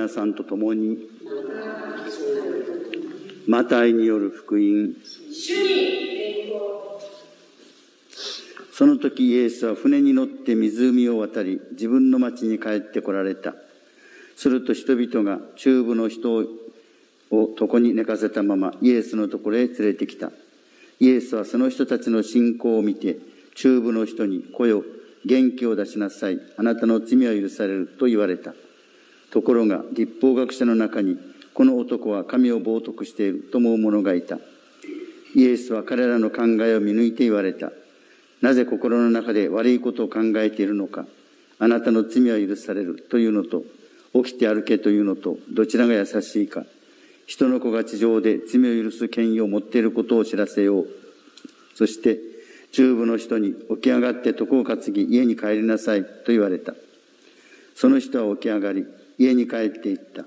皆さんと共に、マタイによる福音。その時イエスは船に乗って湖を渡り、自分の町に帰ってこられた。すると人々が中部の人を床に寝かせたままイエスのところへ連れてきた。イエスはその人たちの信仰を見て、中部の人に来よ、元気を出しなさい。あなたの罪は許されると言われた。ところが、立法学者の中に、この男は神を冒涜していると思う者がいた。イエスは彼らの考えを見抜いて言われた。なぜ心の中で悪いことを考えているのか。あなたの罪は許されるというのと、起きて歩けというのと、どちらが優しいか。人の子が地上で罪を許す権威を持っていることを知らせよう。そして、中部の人に起き上がって床を担ぎ家に帰りなさいと言われた。その人は起き上がり、家に帰っていった。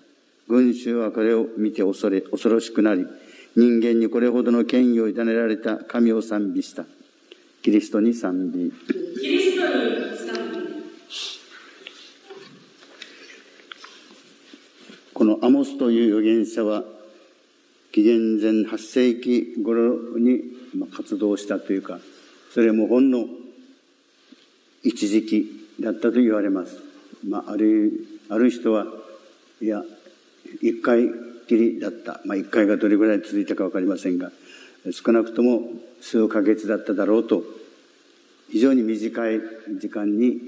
群衆はこれを見て恐れ、恐ろしくなり、人間にこれほどの権威を委ねられた神を賛美した。キリストに賛美。キリストに賛美。このアモスという預言者は、紀元前8世紀頃に活動したというか、それもほんの一時期だったと言われます。まあ、ある、ある人は、いや、一回きりだった。まあ、一回がどれぐらい続いたかわかりませんが、少なくとも数ヶ月だっただろうと、非常に短い時間に、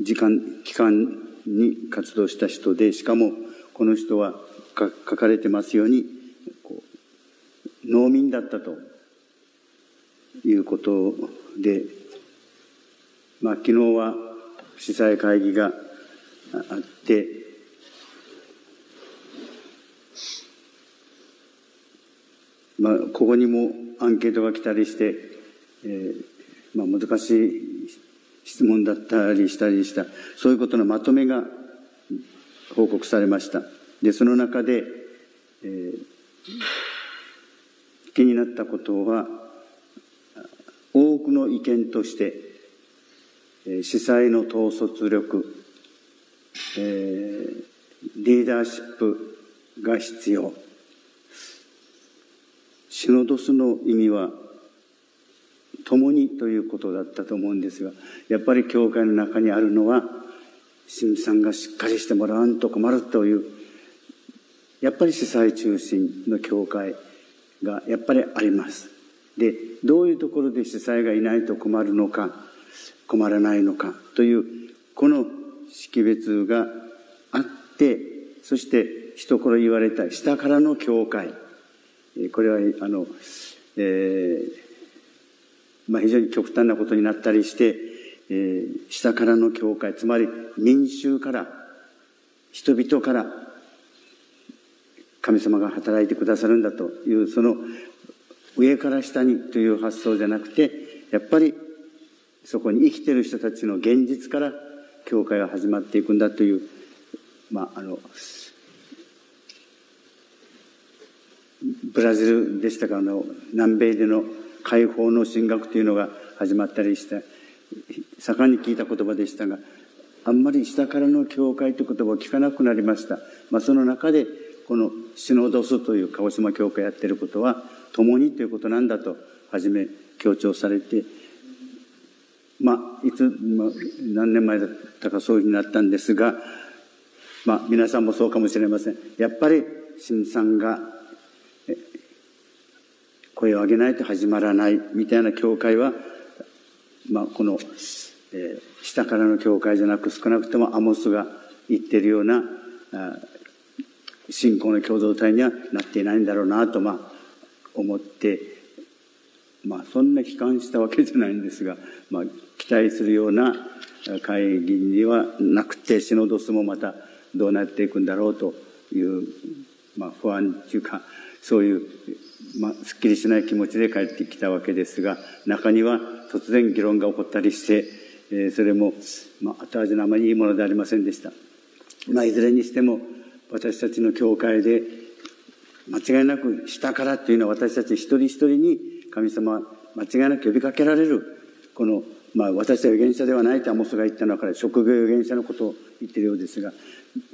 時間、期間に活動した人で、しかもこの人は書かれてますように、農民だったということで、まあ、昨日は司祭会議があって、まあ、ここにもアンケートが来たりして、えーまあ、難しい質問だったりしたりした、そういうことのまとめが報告されました。で、その中で、えー、気になったことは、多くの意見として、司祭の統率力、え、リーダーシップが必要。シノドスの意味は共にということだったと思うんですが、やっぱり教会の中にあるのは、神さんがしっかりしてもらわんと困るという、やっぱり主催中心の教会がやっぱりあります。で、どういうところで主催がいないと困るのか、困らないのかという、この識別があって、そして一頃言われた下からの教会。これは、あの、えーまあ、非常に極端なことになったりして、えー、下からの教会、つまり民衆から、人々から神様が働いてくださるんだという、その上から下にという発想じゃなくて、やっぱりそこに生きてる人たちの現実から教会が始まっていくんだという、まあ、あの、ブラジルでしたか、あの、南米での解放の神学というのが始まったりして盛んに聞いた言葉でしたがあんまり下からの教会という言葉を聞かなくなりました、まあ、その中でこのシノドスという鹿児島教会やってることは共にということなんだと初め強調されてまあいつ、まあ、何年前だったかそういうふうになったんですがまあ皆さんもそうかもしれません。やっぱり新さんが声を上げないと始まらないみたいな教会は、まあ、この、えー、下からの教会じゃなく少なくともアモスが言ってるような信仰の共同体にはなっていないんだろうなと、まあ、思って、まあ、そんな悲観したわけじゃないんですが、まあ、期待するような会議にはなくてシノドスもまたどうなっていくんだろうという、まあ、不安というかそういうまあ、すっきりしない気持ちで帰ってきたわけですが、中には突然議論が起こったりして、えー、それも、まあ、後味のあまりいいものでありませんでした。まあ、いずれにしても、私たちの教会で、間違いなく下からというのは私たち一人一人に神様は間違いなく呼びかけられる、このまあ、私は預言者ではないとアモスが言ったのは彼職業預言者のことを言っているようですが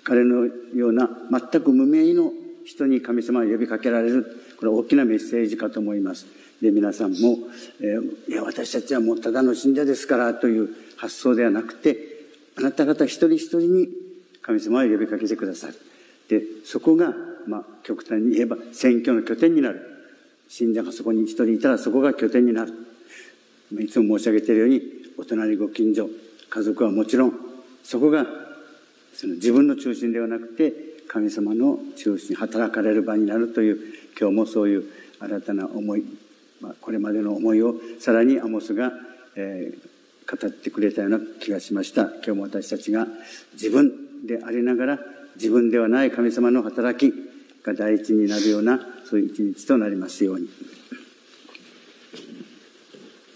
彼のような全く無名の人に神様を呼びかけられる。これは大きなメッセージかと思います。で皆さんも、えー、いや私たちはもうただの信者ですからという発想ではなくてあなた方一人一人に神様を呼びかけてくださる。でそこが、まあ、極端に言えば選挙の拠点になる。信者がそこに一人いたらそこが拠点になる。いつも申し上げているようにお隣ご近所家族はもちろんそこがその自分の中心ではなくて神様の中心働かれる場になるという今日もそういう新たな思い、まあ、これまでの思いをさらにアモスが、えー、語ってくれたような気がしました。今日も私たちが自分でありながら自分ではない神様の働きが第一になるようなそういう一日となりますように。